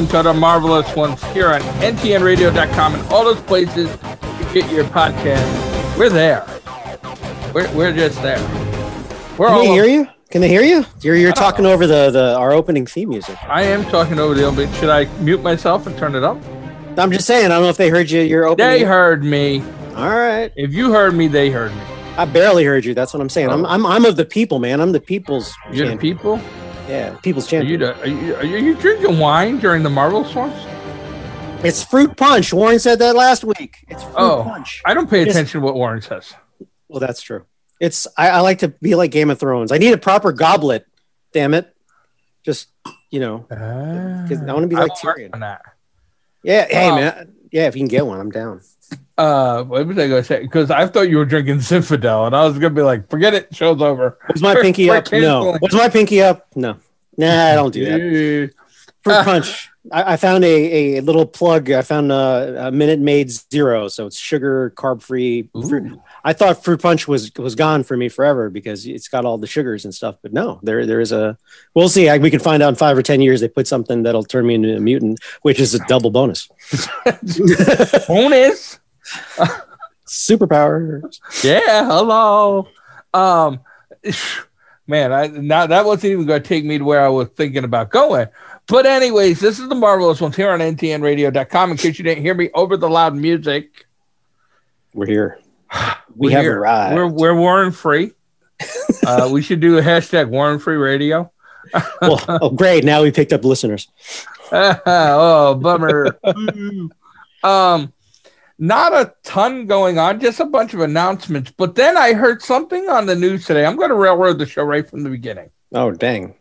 welcome to the marvelous ones here on ntnradio.com and all those places you get your podcast. We're there. We're, we're just there. We're Can all they hear you? Can they hear you? You're you're talking over the, the our opening theme music. I am talking over the open. Should I mute myself and turn it up? I'm just saying. I don't know if they heard you. Your opening. They heard me. All right. If you heard me, they heard me. I barely heard you. That's what I'm saying. I'm Oh. I'm I'm of the people, man. I'm the people's. You're the people. Yeah, people's Are you, are you are you drinking wine during the Marvel swamps? It's fruit punch. Warren said that last week. It's fruit Oh. punch. I don't pay Yes. attention to what Warren says. Well, that's true. It's I, I like to be like Game of Thrones. I need a proper goblet. Damn it. Just you know. Ah, because I wanna be like Tyrion. Yeah. Hey Oh. man. Yeah. If you can get one, I'm down. Uh, what was I going to say? Because I thought you were drinking Zinfandel, and I was going to be like, forget it, show's over. Was my pinky up? No. Was my pinky up? No. Nah, I don't do that. Fruit punch. I, I found a, a little plug. I found a, a Minute Maid Zero, so it's sugar, carb free. Fruit. I thought fruit punch was was gone for me forever because it's got all the sugars and stuff. But no, there there is a. We'll see. I, we can find out in five or ten years. They put something that'll turn me into a mutant, which is a double bonus. Bonus. Superpower. Yeah, hello. Um, man, I now that wasn't even going to take me to where I was thinking about going. But anyways, this is the marvelous ones here on ntnradio.com. In case you didn't hear me over the loud music, We're here. We we're have here. arrived. We're we're Warren free. uh, we should do a hashtag Warren free radio. well, oh, great! Now we picked up listeners. oh, bummer. um, not a ton going on, just a bunch of announcements. But then I heard something on the news today. I'm going to railroad the show right from the beginning, Oh, dang!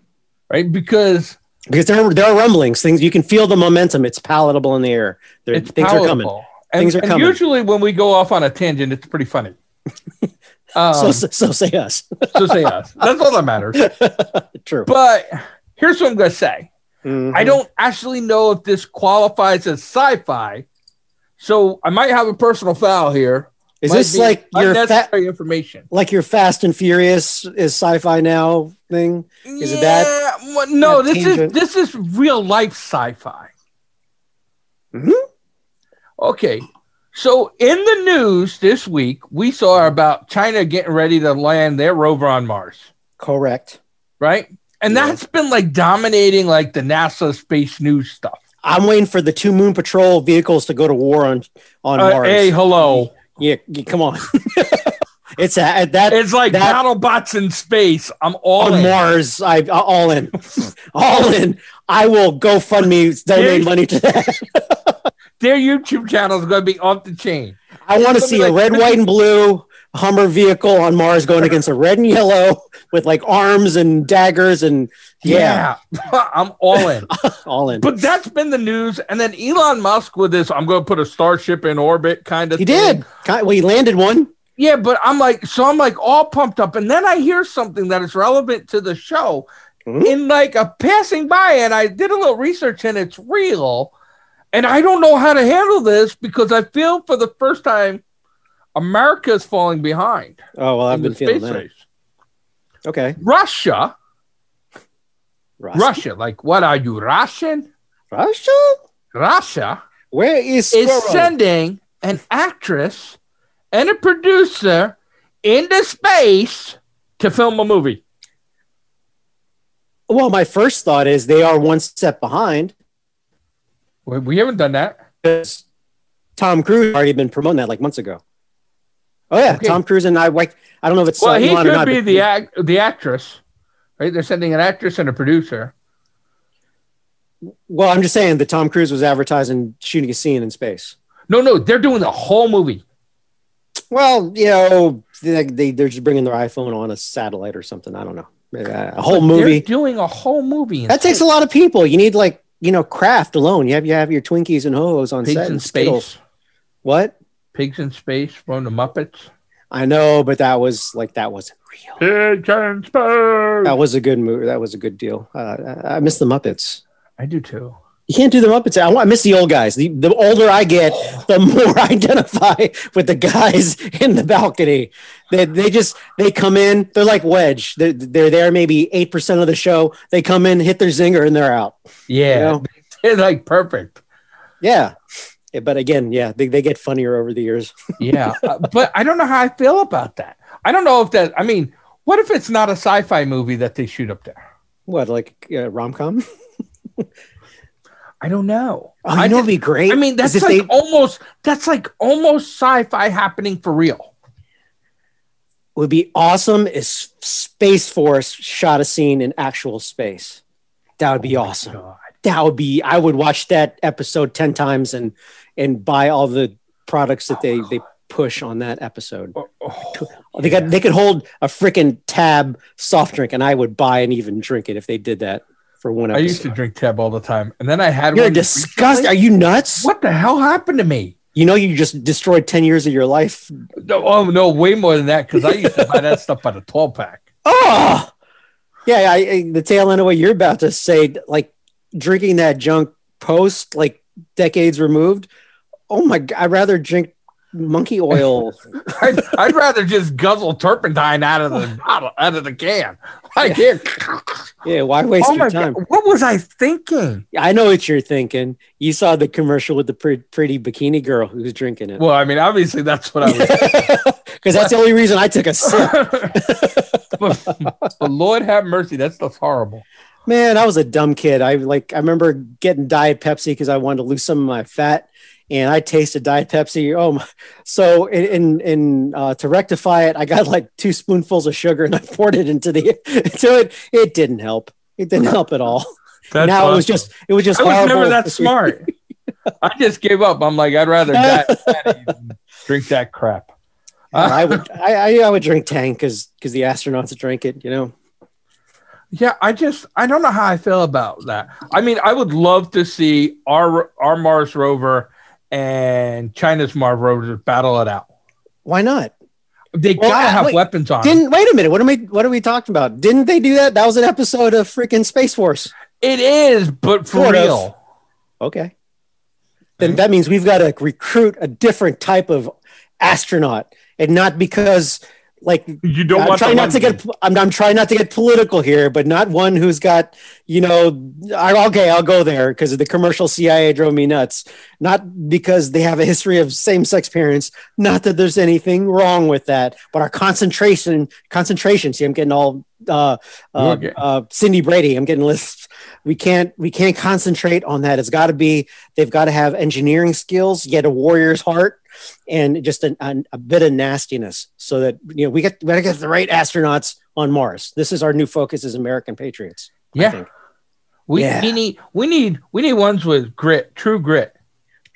right? Because Because there there are rumblings. Things you can feel the momentum. It's palatable in the air. There, things are coming. And, Things are coming. usually when we go off on a tangent, it's pretty funny. Um, so, so, so say us. So say us. That's all that matters. True. But here's what I'm going to say. Mhm. I don't actually know if this qualifies as sci-fi. So I might have a personal foul here. Is Might this like your fa- information? like your Fast and Furious is sci-fi now thing? Is it that- Yeah, well, no, that this tangent? is this is real life sci-fi. Mhm. Okay, so in the news this week, we saw about China getting ready to land their rover on Mars, Correct. right? And Yeah. that's been like dominating like the NASA space news stuff. I'm waiting for the two Moon Patrol vehicles to go to war on on Uh, Mars. hey, hello! yeah, yeah, come on. it's a, that It's like that- battle bots in space. I'm all on in. Mars. I all in, all in. I will go fund me donate money to that. Their YouTube channel is going to be off the chain. I want to see a red, white, and blue Hummer vehicle on Mars going against a red and yellow with like arms and daggers and yeah, Yeah, I'm all in. all in. But that's been the news. And then Elon Musk with this, I'm going to put a starship in orbit kind of He thing. did. Well, he landed one. Yeah, but I'm like, so I'm like all pumped up. And then I hear something that is relevant to the show Mhm. in like a passing by. And I did a little research and it's real. And I don't know how to handle this because I feel for the first time, America is falling behind. Oh well, I've been feeling that. race. Okay, Russia, Russia. Russia, like what are you, Russian? Russia. Russia Where is is sending an actress and a producer into space to film a movie. Well, my first thought is they are one step behind We, we haven't done that. because Tom Cruise already been promoting that like months ago. Oh yeah, Okay. Tom Cruise and I like. I don't know if it's Well, uh, he Elon could not, be the act, the actress, right? They're sending an actress and a producer. Well, I'm just saying that Tom Cruise was advertising shooting a scene in space. No, no, they're doing the whole movie. Well, you know, they, they they're just bringing their iPhone on a satellite or something. I don't know. A whole But movie They're doing a whole movie. in that takes a lot of people. You need like you know craft alone. You have you have your Twinkies and Ho-Hos on Pigs set in and Skittles. space. What? Pigs in space from the Muppets. I know, but that was like that wasn't real. Pigs in space. That was a good movie. That was a good deal. Uh, I, I miss the Muppets. I do too. You can't do the Muppets. I, want- I miss the old guys. The, the older I get, the more I identify with the guys in the balcony. They, they just they come in. They're like Wedge. They're, they're there maybe eight percent of the show. They come in, hit their zinger, and they're out. Yeah, You know? it's like perfect. Yeah. Yeah, But again, yeah, they, they get funnier over the years. Yeah, uh, but I don't know how I feel about that. I don't know if that. I mean, what if it's not a sci-fi movie that they shoot up there? What, like uh, rom com? I don't know. Oh, I know it'd be great. I mean, that's like they- almost that's like almost sci-fi happening for real. would be awesome if Space Force shot a scene in actual space. That would be oh awesome. God. That would be. I would watch that episode ten times and and buy all the products that they they push on that episode. Oh, oh They got they could hold a freaking tab soft drink, and I would buy and even drink it if they did that for one I used to drink Tab all the time, and then I had You're one disgusting. Are you nuts? What the hell happened to me? You know, you just destroyed ten years of your life. No, oh no, way more than that because I used to buy that stuff by the twelve pack. Oh, yeah. I, I, the tail end of what you're about to say, like drinking that junk post, like decades removed. Oh my god! I'd rather drink monkey oil. I'd, I'd rather just guzzle turpentine out of the bottle, out of the can. Like here. yeah, why waste Oh your my time? god, what was I thinking? I know what you're thinking. You saw the commercial with the pre- pretty bikini girl who's drinking it. Well, I mean, obviously that's what I was. Because that's the only reason I took a sip. but, but Lord have mercy, that stuff's horrible. Man, I was a dumb kid. I like I remember getting Diet Pepsi because I wanted to lose some of my fat, and I tasted Diet Pepsi. Oh, my. so in in, in uh, to rectify it, I got like two spoonfuls of sugar and I poured it into the into it. It didn't help. It didn't help at all. That's now it was just it was just I was never that smart. I just gave up. I'm like, I'd rather die drink that crap. I would I, I I would drink Tang because because the astronauts drink it. You know. Yeah, I just I don't know how I feel about that. I mean, I would love to see our our Mars rover and China's Mars rover battle it out. Why not? They Well, gotta uh, have wait, weapons on. Didn't wait a minute. What am I? What are we talking about? Didn't they do that? That was an episode of freaking Space Force. It is, but for Sort of. real. Okay. Then that means we've got to recruit a different type of astronaut, and not because like You don't I'm trying not to get I'm, I'm trying not to get political here, but not one who's got you know I, okay I'll go there because the commercial CIA drove me nuts. Not because they have a history of same sex parents. Not that there's anything wrong with that, but our concentration concentration. See, I'm getting all uh, uh, Okay. uh, Cindy Brady. I'm getting lists. We can't we can't concentrate on that. It's got to be they've got to have engineering skills, yet a warrior's heart, and just an, an, a bit of nastiness, so that you know we get we got to get the right astronauts on Mars. This is our new focus as American patriots. I Yeah. think. We, Yeah. we need we need we need ones with grit, true grit.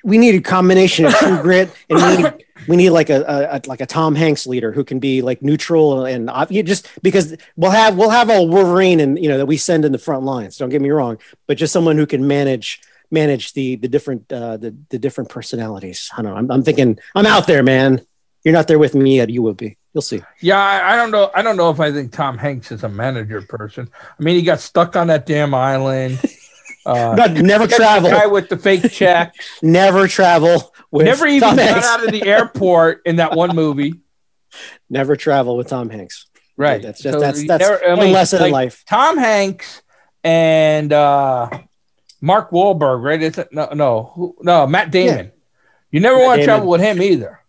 we need a combination of true grit and we need, we need like a, a, like a Tom Hanks leader who can be like neutral and you just because we'll have we'll have a Wolverine and you know that we send in the front lines. Don't get me wrong, but just someone who can manage manage the the different uh, the the different personalities. I don't know. I'm, I'm thinking I'm out there, man. You're not there with me yet. You will be. You'll see. Yeah, I, I don't know. I don't know if I think Tom Hanks is a manager person. I mean, he got stuck on that damn island. Uh, never the travel. guy with the fake check. Never travel. With Never even Tom got Hanks. out of the airport in that one movie. Never travel with Tom Hanks. Right. That's just So that's you that's never- I one mean, lesson like, in life. Tom Hanks and uh, Mark Wahlberg, right? Is it, no, no, who, no, Matt Damon. You never Matt want to Damon. travel with him either.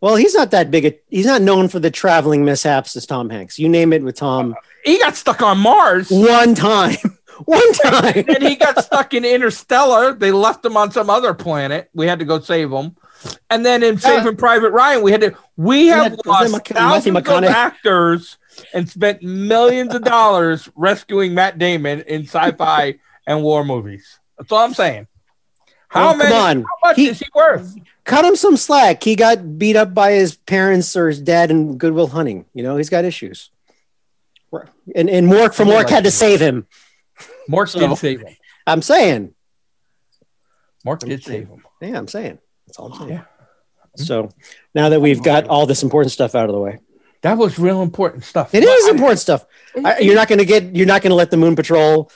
Well, he's not that big. A, he's not known for the traveling mishaps as Tom Hanks. You name it with Tom. He got stuck on Mars. One time. One time. and he got stuck in Interstellar. They left him on some other planet. We had to go save him. And then in Saving Private Ryan, we had to. We have that- lost Matthew thousands of actors and spent millions of dollars rescuing Matt Damon in sci-fi and war movies. That's all I'm saying. How Oh, come many? on. How much He- is he worth? Cut him some slack. He got beat up by his parents or his dad in Good Will Hunting. You know, he's got issues. And and Mork from Mork had to save him. Mork So- did save him. I'm saying. Mork did save him. Yeah, I'm saying. That's all I'm saying. Yeah. Hmm? So now that we've got all this important stuff out of the way, That was real important stuff. It is is I- important stuff. I, you're not going to get. You're not going to let the Moon Patrol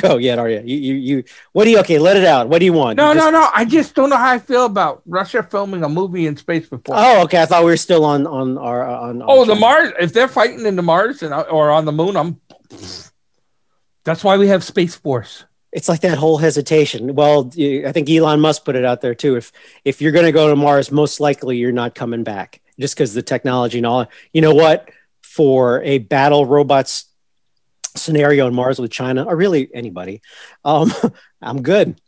go yet, are you? You, you? you? What do you? Okay, let it out. What do you want? No, You just- no, no. I just don't know how I feel about Russia filming a movie in space before. Oh, okay. I thought we were still on on our uh, on. on Oh, the Mars. If they're fighting in the Mars and uh, or on the moon, I'm. That's why we have Space Force. it's like that whole hesitation. Well, I think Elon Musk put it out there too. If if you're going to go to Mars, most likely you're not coming back just because the technology and all. You know what? For a battle robots scenario on Mars with China, or really anybody, um, I'm good.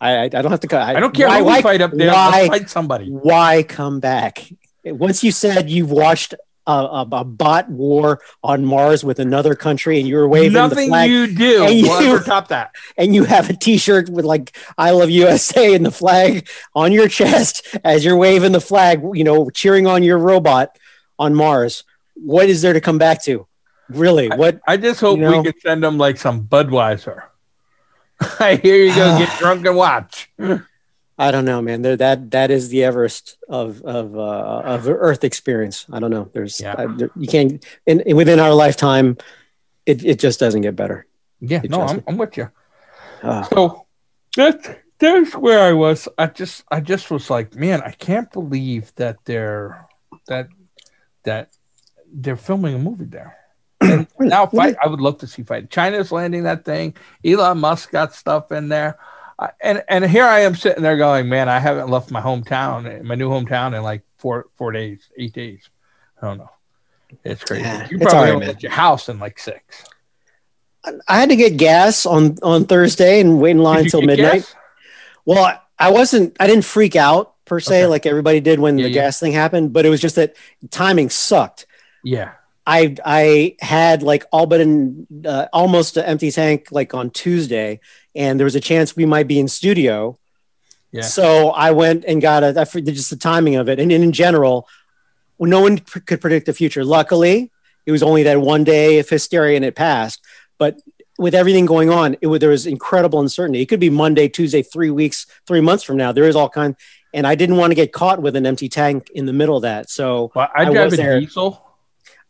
I, I I don't have to. co- I don't care why- why- fight up there. why- fight somebody. why come back? Once you said you've watched a, a, bot war on Mars with another country and you were waving the Nothing flag you do and you- top that. and you have a t-shirt with like I love USA and the flag on your chest as you're waving the flag, you know, cheering on your robot on Mars. What is there to come back to? Really? What I just hope You know? we could send them like some Budweiser. Here you go, get drunk and watch. I don't know, man. There, that that is the Everest of of uh, of Earth experience. I don't know. There's Yeah. I, there, you can't in, in- within our lifetime, it, it just doesn't get better. Yeah, Hey, no, I'm, I'm with you. Uh, So that there's where I was. I just I just was like, man, I can't believe that they're that that they're filming a movie there. Now fight I would love to see fight. China's landing that thing. Elon Musk got stuff in there. And and here I am sitting there going, man, I haven't left my hometown, my new hometown in like four four days, eight days. I don't know. It's crazy. Yeah, you probably right, get your house in like six. I had to get gas on on Thursday and wait in line until midnight. gas? Well, I, I wasn't. I didn't freak out per se Okay. like everybody did when Yeah, the yeah. gas thing happened, but it was just that timing sucked. Yeah. I I had like all but an uh, almost an empty tank like on Tuesday, and there was a chance we might be in studio. Yeah. So I went and got a. I just the timing of it, and, in general, no one pr- could predict the future. Luckily, it was only that one day of hysteria and it passed. But with everything going on, it was, there was incredible uncertainty. It could be Monday, Tuesday, three weeks, three months from now. There is all kind, and I didn't want to get caught with an empty tank in the middle of that. So Well, I I drive was a there. diesel.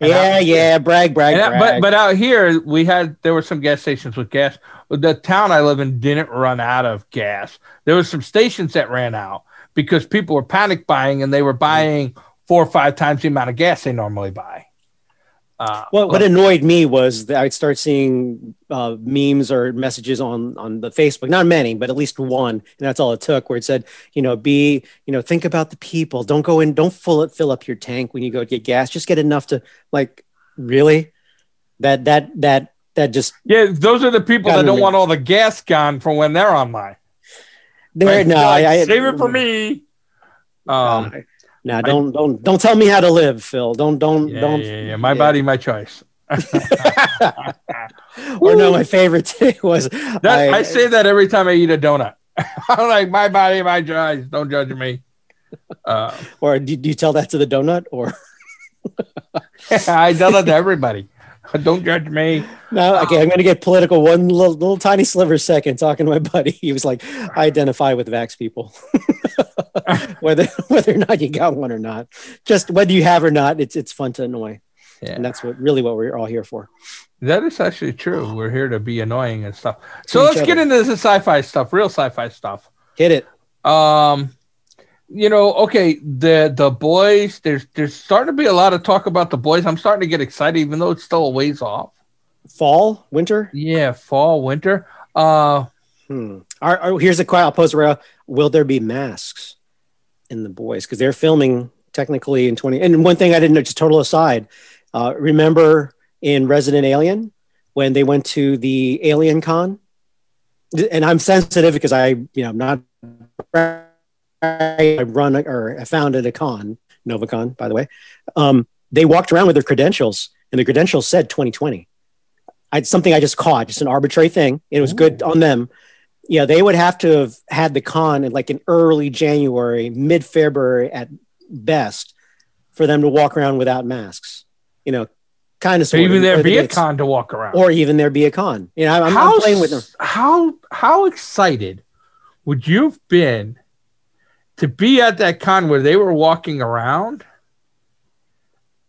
Yeah, yeah, brag, brag, brag. but but out here we had there were some gas stations with gas. The town I live in didn't run out of gas. There was some stations that ran out because people were panic buying and they were buying four or five times the amount of gas they normally buy. Uh, What, what annoyed me was that I'd start seeing uh, memes or messages on on the Facebook, not many, but at least one, and that's all it took, where it said, you know, be, you know, think about the people. Don't go in, don't fill it, fill up your tank when you go get gas. Just get enough to like, really, that that that that just yeah, those are the people that don't be- want all the gas gone from when they're online. there. Right? No, They're like, I, I save it for me. Um, Uh, no, don't don't don't tell me how to live, Phil. Don't don't yeah, don't. yeah, yeah. My yeah. body, my choice. or no, my favorite today was That, I, say that every time I eat a donut. I'm like, my body, my choice. Don't judge me. Uh, or do, do you tell that to the donut or? I tell that to everybody. Don't judge me. No, okay, I'm going to get political one little, little tiny sliver second talking to my buddy. He was like, I identify with Vax people. whether whether or not you got one or not. Just whether you have or not, it's it's fun to annoy. Yeah, And that's what really what we're all here for. that is actually true. We're here to be annoying and stuff. So let's each get into the sci-fi stuff, real sci-fi stuff. Hit it. Um, you know, okay, the the boys. There's there's starting to be a lot of talk about the boys. I'm starting to get excited, even though it's still a ways off. Fall, winter. Yeah, fall, winter. Uh, Hmm. Are, are- here's a question I'll pose around. Will there be masks in the boys? Because they're filming technically in 20. And one thing I didn't know, just total aside, uh, remember in Resident Alien when they went to the Alien Con? And I'm sensitive because I, you know, I'm not. I run or I founded a con, NovaCon, by the way. Um, they walked around with their credentials, and the credentials said 2020. I, something I just caught, just an arbitrary thing. It was good on them. Yeah, they would have to have had the con in like in early January, mid February at best, for them to walk around without masks. You know, kind of. so even there be a con to walk around. or even there be a con. You know, I'm, I'm playing with them. How how excited would you have been to be at that con where they were walking around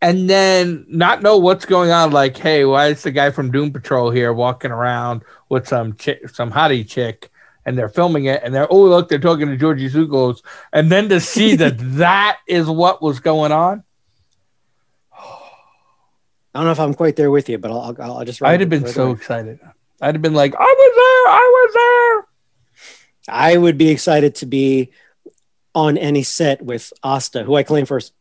and then not know what's going on? Like, hey, why is the guy from Doom Patrol here walking around with some chick, some hottie chick? And they're filming it, and they're oh look, they're talking to Georgie Zugos, and then to see that that is what was going on, I don't know if I'm quite there with you, but I'll, I'll, I'll just. I'd have been right so away. excited. I'd have been like, I was there, I was there. I would be excited to be on any set with Asta, who I claim first.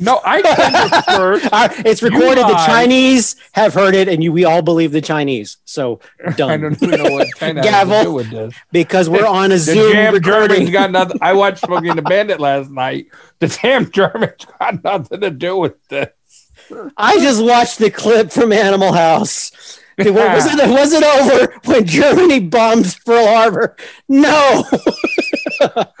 No, I claim first. It's recorded. The. Chinese have heard it, and you, we all believe the Chinese. So I done. don't even know what China Gavel. with this. because we're on a The Zoom damn recording. Germans got nothing. I watched Smokey and the Bandit last night. The damn Germans got nothing to do with this. I just watched the clip from Animal House. It was, it, was it over when Germany bombed Pearl Harbor? No,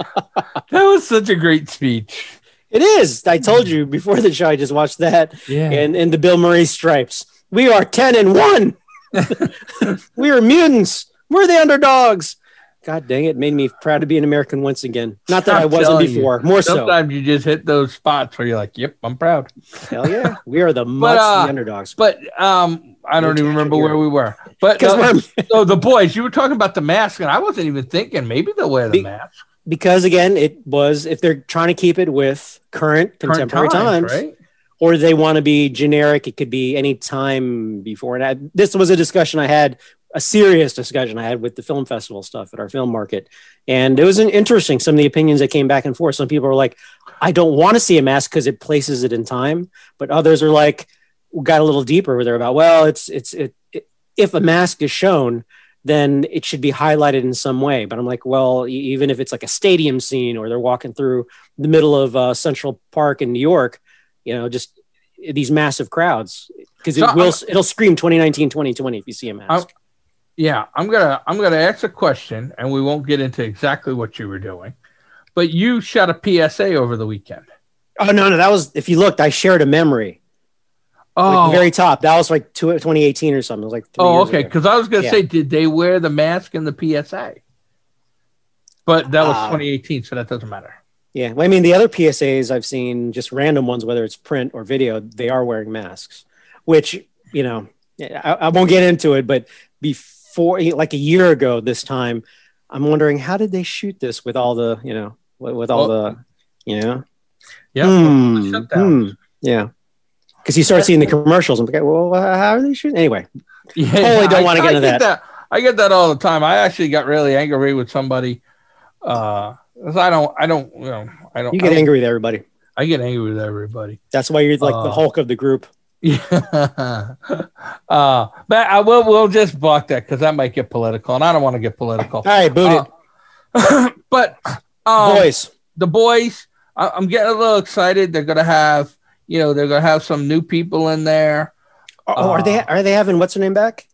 That was such a great speech. it is. I told you before the show. I just watched that Yeah. and and the Bill Murray stripes. We are ten and one. we are mutants. We're the underdogs. God dang it! Made me proud to be an American once again. Not that I'm I wasn't telling you. before. More so. Sometimes you just hit those spots where you're like, "Yep, I'm proud." Hell yeah, we are the mutts, uh, the underdogs. But um, I don't even remember where we were. But uh, so the boys, you were talking about the mask, and I wasn't even thinking maybe they'll wear the Be- mask. Because again, it was if they're trying to keep it with current Current contemporary times, right? or they want to be generic. It could be any time before. And I, this was a discussion I had, a serious discussion I had with the film festival stuff at our film market, and it was an interesting. Some of the opinions that came back and forth. Some people were like, "I don't want to see a mask because it places it in time," but others are like, got a little deeper where they're about, "Well, it's it's it, it if a mask is shown." Then it should be highlighted in some way. But I'm like, well, even if it's like a stadium scene or they're walking through the middle of uh, Central Park in New York, you know, just these massive crowds because it So, will I'm- it'll scream 2019 2020 if you see a mask. Yeah, I'm gonna I'm gonna ask a question, and we won't get into exactly what you were doing. But you shot a PSA over the weekend. oh no, no, that was if you looked, I shared a memory. Oh, Like very top. That was like two, 2018 or something. It was like oh, okay. Because I was gonna Yeah. say, did they wear the mask in the PSA? But that was Uh, 2018, so that doesn't matter. Yeah, well, I mean the other PSAs I've seen, just random ones, whether it's print or video, they are wearing masks. Which you know, I, I won't get into it, but before like a year ago this time, I'm wondering how did they shoot this with all the you know with, with all the you know Yeah, hmm, yeah. Because you start seeing the commercials. I'm like, well, how are they shooting? Anyway, Yeah, Totally don't I- wanna get I into that. I get that all the time. I actually got really angry with somebody. Uh, 'cause I don't, I don't, you know, I don't. you get I, angry with everybody. I get angry with everybody. That's why you're like the Uh, Hulk of the group. Yeah. uh, but I will, we'll just block that because that might get political, and I don't want to get political. All right, boot Uh, but um, boys. the boys, I, I'm getting a little excited. They're gonna have, you know, they're gonna have some new people in there. Oh, are they uh, are they having what's her name back?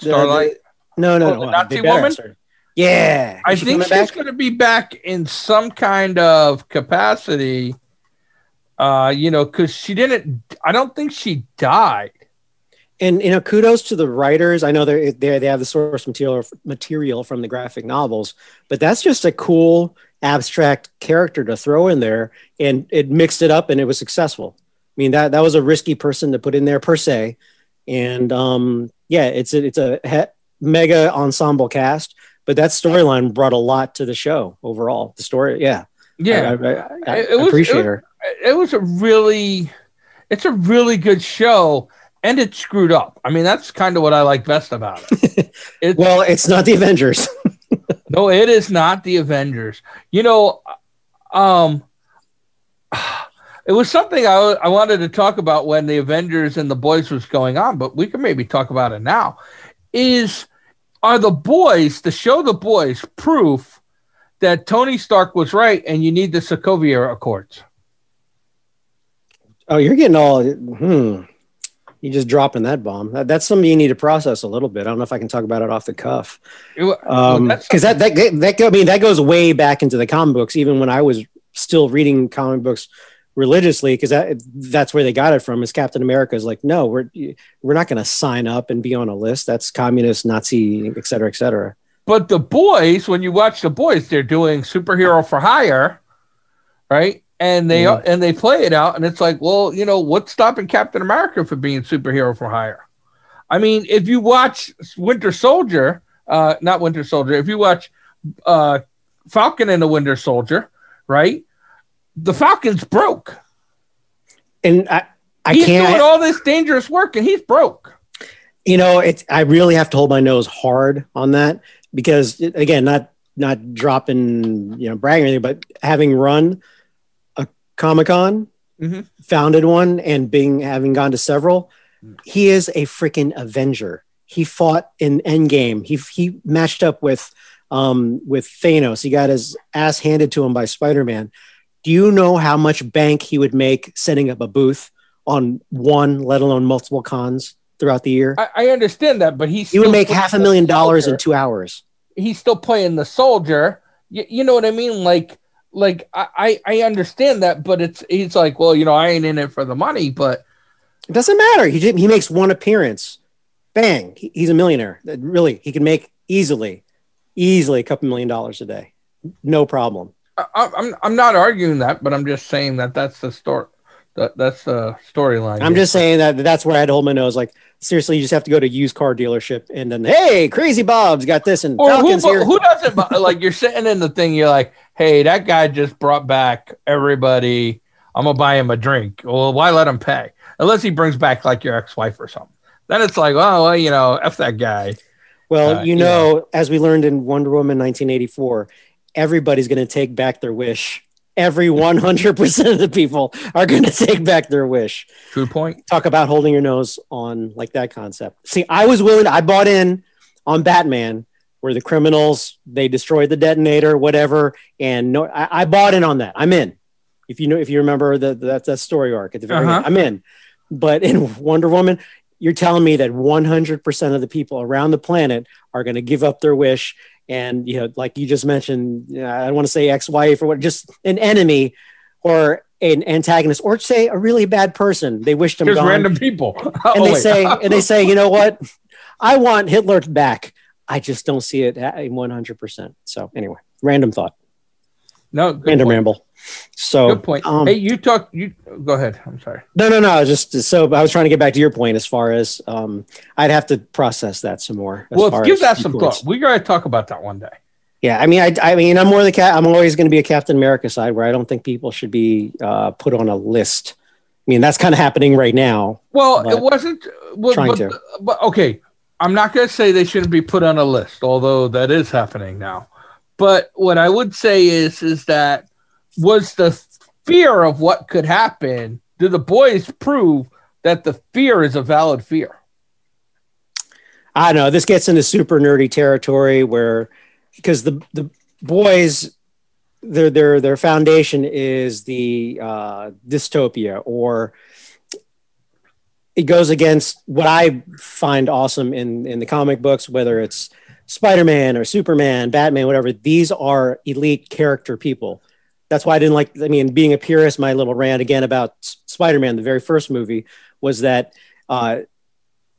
Starlight. the- no, no, Oh, no. the uh, Nazi woman? Yeah, I think she's going to be back in some kind of capacity. Uh, you know, because she didn't. I don't think she died. And you know, kudos to the writers. I know they they they have the source material material from the graphic novels, but that's just a cool abstract character to throw in there, and it mixed it up, and it was successful. I mean that that was a risky person to put in there per se, and um, yeah, it's a, it's a he- mega ensemble cast, but that storyline brought a lot to the show overall. The story, yeah, Yeah, I, I, I, I was- appreciate it was- her. it was a really, it's a really good show, and it screwed up. I mean, that's kind of what I like best about it. It's, Well, it's not the Avengers. No, it is not the Avengers. You know, um, it was something I, I wanted to talk about when the Avengers and the boys was going on, but we can maybe talk about it now. Is are the boys the show the boys proof that Tony Stark was right and you need the Sokovia Accords? Oh, you're getting all hmm. You just dropping that bomb. That, that's something you need to process a little bit. I don't know if I can talk about it off the cuff. Wa- Um, because that, that that I mean that goes way back into the comic books, even when I was still reading comic books religiously, because that that's where they got it from. Is Captain America is like, no, we're we're not going to sign up and be on a list. That's communist, Nazi, et cetera, et cetera. But the boys, when you watch the boys, they're doing superhero for hire, right? And they Yeah. and they play it out, and it's like, well, you know, what's stopping Captain America from being superhero for hire? I mean, if you watch Winter Soldier, uh, not Winter Soldier, if you watch uh, Falcon and the Winter Soldier, right? The Falcon's broke. And I I he's can't. doing all this dangerous work, and he's broke. You know, it's I really have to hold my nose hard on that because again, not not dropping you know bragging or anything, but having run Comic Con, Mhm. founded one, and being having gone to several, he is a freaking Avenger. He fought in Endgame. He he matched up with um with Thanos. He got his ass handed to him by Spider Man. Do you know how much bank he would make setting up a booth on one, let alone multiple cons throughout the year? I, I understand that, but he's He would make half a million dollars in two hours. He's still playing the soldier. You, you know what I mean? Like, like I, I I understand that, but it's he's like, well, you know, I ain't in it for the money, but It doesn't matter. He did, he makes one appearance, bang, he's a millionaire. That Really, he can make easily, easily a couple million dollars a day, no problem. I, I'm I'm not arguing that, but I'm just saying that that's the story. That that's the storyline. I'm here. just saying that that's where I had to hold my nose. Like seriously, you just have to go to used car dealership and then hey, Crazy Bob's got this and Or who, Falcons here. who doesn't like you're sitting in the thing, you're like, hey, that guy just brought back everybody. I'm gonna buy him a drink. Well, why let him pay? Unless he brings back like your ex-wife or something. Then it's like, oh well, you know, F that guy. Well, Uh, you yeah. know, as we learned in Wonder Woman 1984, everybody's going to take back their wish. Every 100% of the people are going to take back their wish. True point. Talk about holding your nose on like that concept. See, I was willing, I bought in on Batman where the criminals, they destroyed the detonator, whatever. And no, I, I bought in on that. I'm in. If you know, if you remember the, that, that story arc at the very Uh-huh. end, I'm in. But in Wonder Woman, you're telling me that 100% of the people around the planet are going to give up their wish and you know like you just mentioned i don't want to say ex-wife or what just an enemy or an antagonist or say a really bad person. They wished them Just gone. random people. and Oh, they wait. say and they say you know what? I want hitler back. I just don't see it at 100% so anyway random thought no, good point. ramble so Good point. um, hey, you talk. You go ahead. I'm sorry. No, no, no. Just so I was trying to get back to your point as far as um, I'd have to process that some more. as Well, give that some points. thought. We gotta talk about that one day. Yeah, I mean, I, I mean, I'm more the cat. I'm always going to be a Captain America side where I don't think people should be uh, put on a list. I mean, that's kind of happening right now. Well, it wasn't. Well, trying but, to. but okay, I'm not going to say they shouldn't be put on a list, although that is happening now. But what I would say is, is that was the fear of what could happen. Do the boys prove that the fear is a valid fear? I know. This gets into super nerdy territory where because the the boys their their their foundation is the uh, dystopia or it goes against what I find awesome in in the comic books, whether it's Spider-Man or Superman, Batman, whatever. These are elite character people. That's why I didn't like. I mean, being a purist, my little rant again about Spider-Man, the very first movie, was that uh,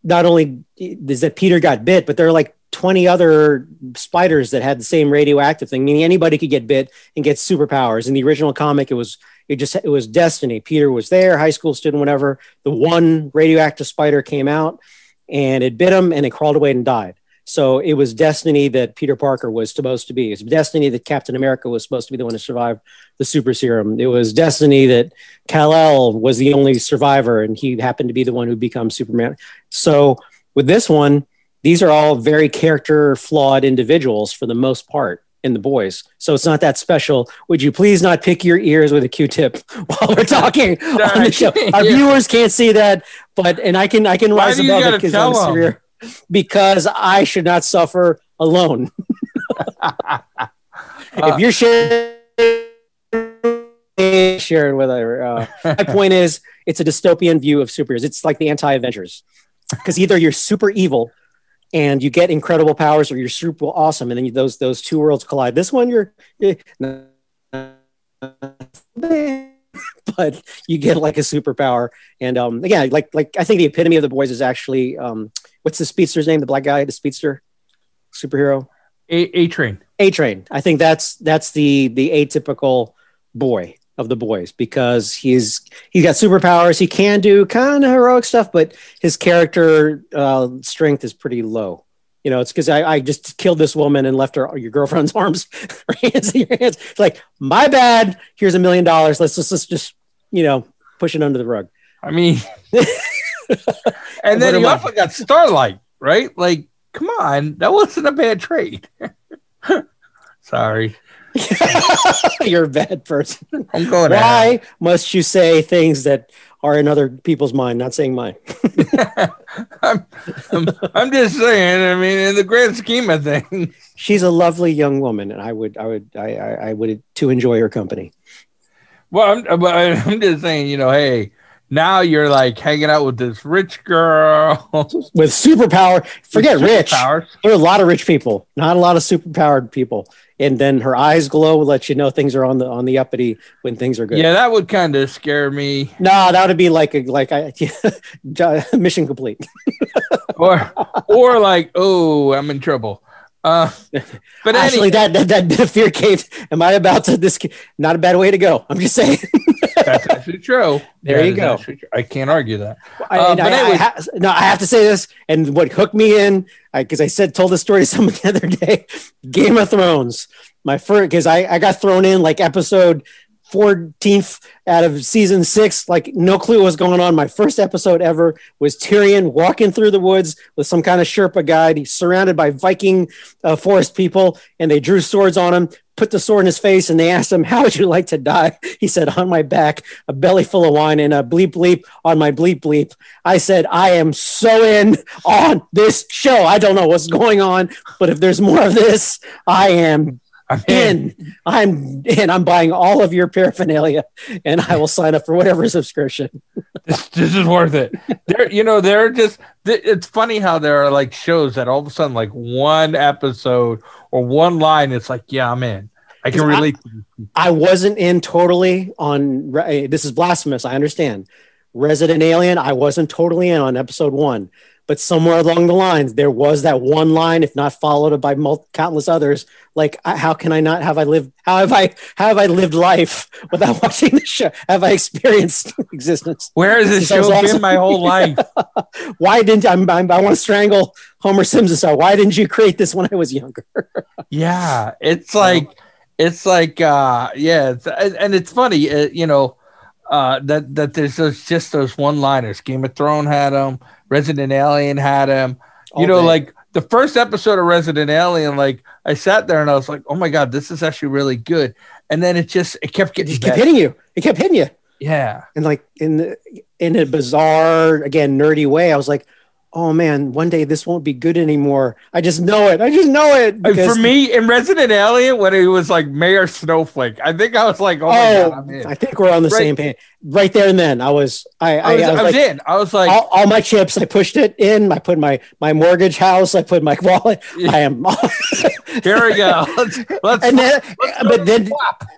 not only is that Peter got bit, but there are like 20 other spiders that had the same radioactive thing, meaning anybody could get bit and get superpowers. In the original comic, it was it just it was destiny. Peter was there, high school student, whatever. The one radioactive spider came out and it bit him and it crawled away and died. So it was destiny that Peter Parker was supposed to be. It's destiny that Captain America was supposed to be the one to survive the super serum. It was destiny that Kal-El was the only survivor and he happened to be the one who becomes Superman. So with this one, these are all very character flawed individuals for the most part in the boys. So it's not that special. Would you please not pick your ears with a Q-tip while we're talking on the show? Our Yeah. viewers can't see that, but and I can I can Why rise above it because I'm severe because I should not suffer alone. if you're sharing sharing with her, uh, my point is it's a dystopian view of superheroes. It's like the anti-Avengers because either you're super evil and you get incredible powers, or you're super awesome, and then you, those those two worlds collide. This one, you're, eh, but you get like a superpower, and um, again, like like I think the epitome of the boys is actually um, what's the speedster's name? The black guy, the speedster superhero. A, A train. A Train. I think that's that's the the atypical boy of the boys because he's he's got superpowers. He can do kind of heroic stuff, but his character uh, strength is pretty low. You know, it's because I, I just killed this woman and left her your girlfriend's arms, her hands in your hands. It's like my bad. Here's a million dollars. Let's just let's just you know push it under the rug. I mean, And then you I- also got Starlight, right? Like, come on, that wasn't a bad trade. Sorry, You're a bad person. I'm going. Why must you say things that are in other people's mind, not saying mine? I'm, I'm, I'm just saying. I mean, in the grand scheme of things, She's a lovely young woman, and I would, I would, I, I, I would to enjoy her company. well, I'm, I'm just saying. You know, hey, now you're like hanging out with this rich girl. With superpower, forget rich. There are a lot of rich people, not a lot of superpowered people. And then her eyes glow let you know things are on the on the uppity when things are good. Yeah, that would kind of scare me. No, that would be like a like I mission complete. Or, or like, oh, I'm in trouble. Uh, but Actually, anyway, that, that that fear cave. Am I about to this? Not a bad way to go. I'm just saying. That's actually true. There That you go. I can't argue that. I, Uh, but I- I ha- no, I have to say this, and what hooked me in, because I, said told the story to someone the other day, Game of Thrones. My first, because I, I got thrown in like episode 14th out of season six, like no clue what was going on. My first episode ever was Tyrion walking through the woods with some kind of Sherpa guide. He's surrounded by Viking uh, forest people, and they drew swords on him. Put the sword in his face and they asked him, How would you like to die? He said, On my back, a belly full of wine, and a bleep bleep on my bleep bleep. I said, I am so in on this show. I don't know what's going on, but if there's more of this, I am I'm in. in. I'm in. I'm buying all of your paraphernalia and I will sign up for whatever subscription. This, this is worth it. There, you know, they're just. It's funny how there are like shows that all of a sudden, like one episode or one line, it's like, yeah, I'm in. I can Because I- I wasn't in totally on. This is blasphemous. I understand. Resident Alien. I wasn't totally in on episode one, but somewhere along the lines, there was that one line, if not followed by mul- countless others. Like, I- how can I not have I lived? How have I? How have I lived life without watching the show? Have I experienced existence? Where has this show been awesome. my whole life? Why didn't I'm, I'm, I want to strangle Homer Simpson? So why didn't you create this when I was younger? Yeah, it's like it's like uh yeah, it's, and it's funny, uh, you know, uh that that there's those just those one-liners. Game of Thrones had them, Resident Alien had them. You All know, day. like the first episode of Resident Alien, like I sat there and I was like, "Oh my god, this is actually really good." And then it just it kept getting just kept hitting you. It kept hitting you. Yeah, and like in the in a bizarre again nerdy way i was like oh man one day this won't be good anymore i just know it i just know it because- for me in Resident Alien when it was like Mayor Snowflake, I think I was like, "Oh, my oh god, I'm in." i think we're on the Right. same page right there and then i was i i, I was, I was I was like in. I was like, all, all my chips i pushed it in i put my my mortgage house i put my wallet i am "Here we go." Let's let's and then but then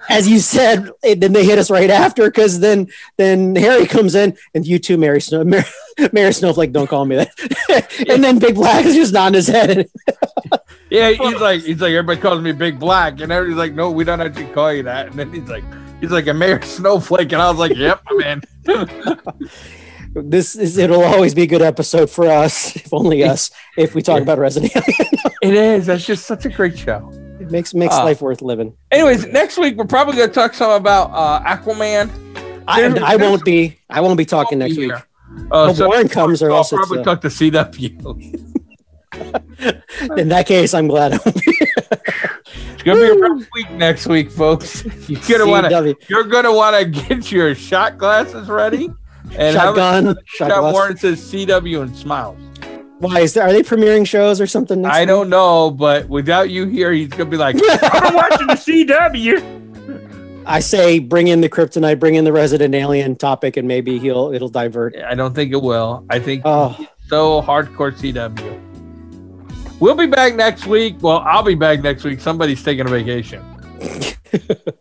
as you said it, then they hit us right after because then then harry comes in and you too mary snow mary, mary snowflake don't call me that and then big black is just nodding his head Yeah, he's like, he's like, everybody calls me Big Black, and everybody's like, no, we don't actually call you that. And then he's like, he's like a Mayor Snowflake, and I was like, yep, I'm in. this is it'll always be a good episode for us if only us if we talk about resident Alien. It is. That's just such a great show. it makes makes Ah. life worth living Anyways, next week we're probably going to talk some about uh, Aquaman. I, I won't be i won't be talking Won't next be week here. Uh, Hope Warren comes or I'll else it's, probably uh, talk to CW. in that case i'm glad I won't It's gonna be a rough week next week, folks. You're gonna want to. You're gonna want to get your shot glasses ready and shotgun shot shot glass. Warren says CW and smiles. why is there are they premiering shows or something next I week? don't know, but without you here, he's gonna be like, I'm watching the CW. I say bring in the kryptonite bring in the resident alien topic and maybe he'll it'll divert I don't think it will. I think oh so hardcore CW. We'll be back next week. Well, I'll be back next week. Somebody's taking a vacation.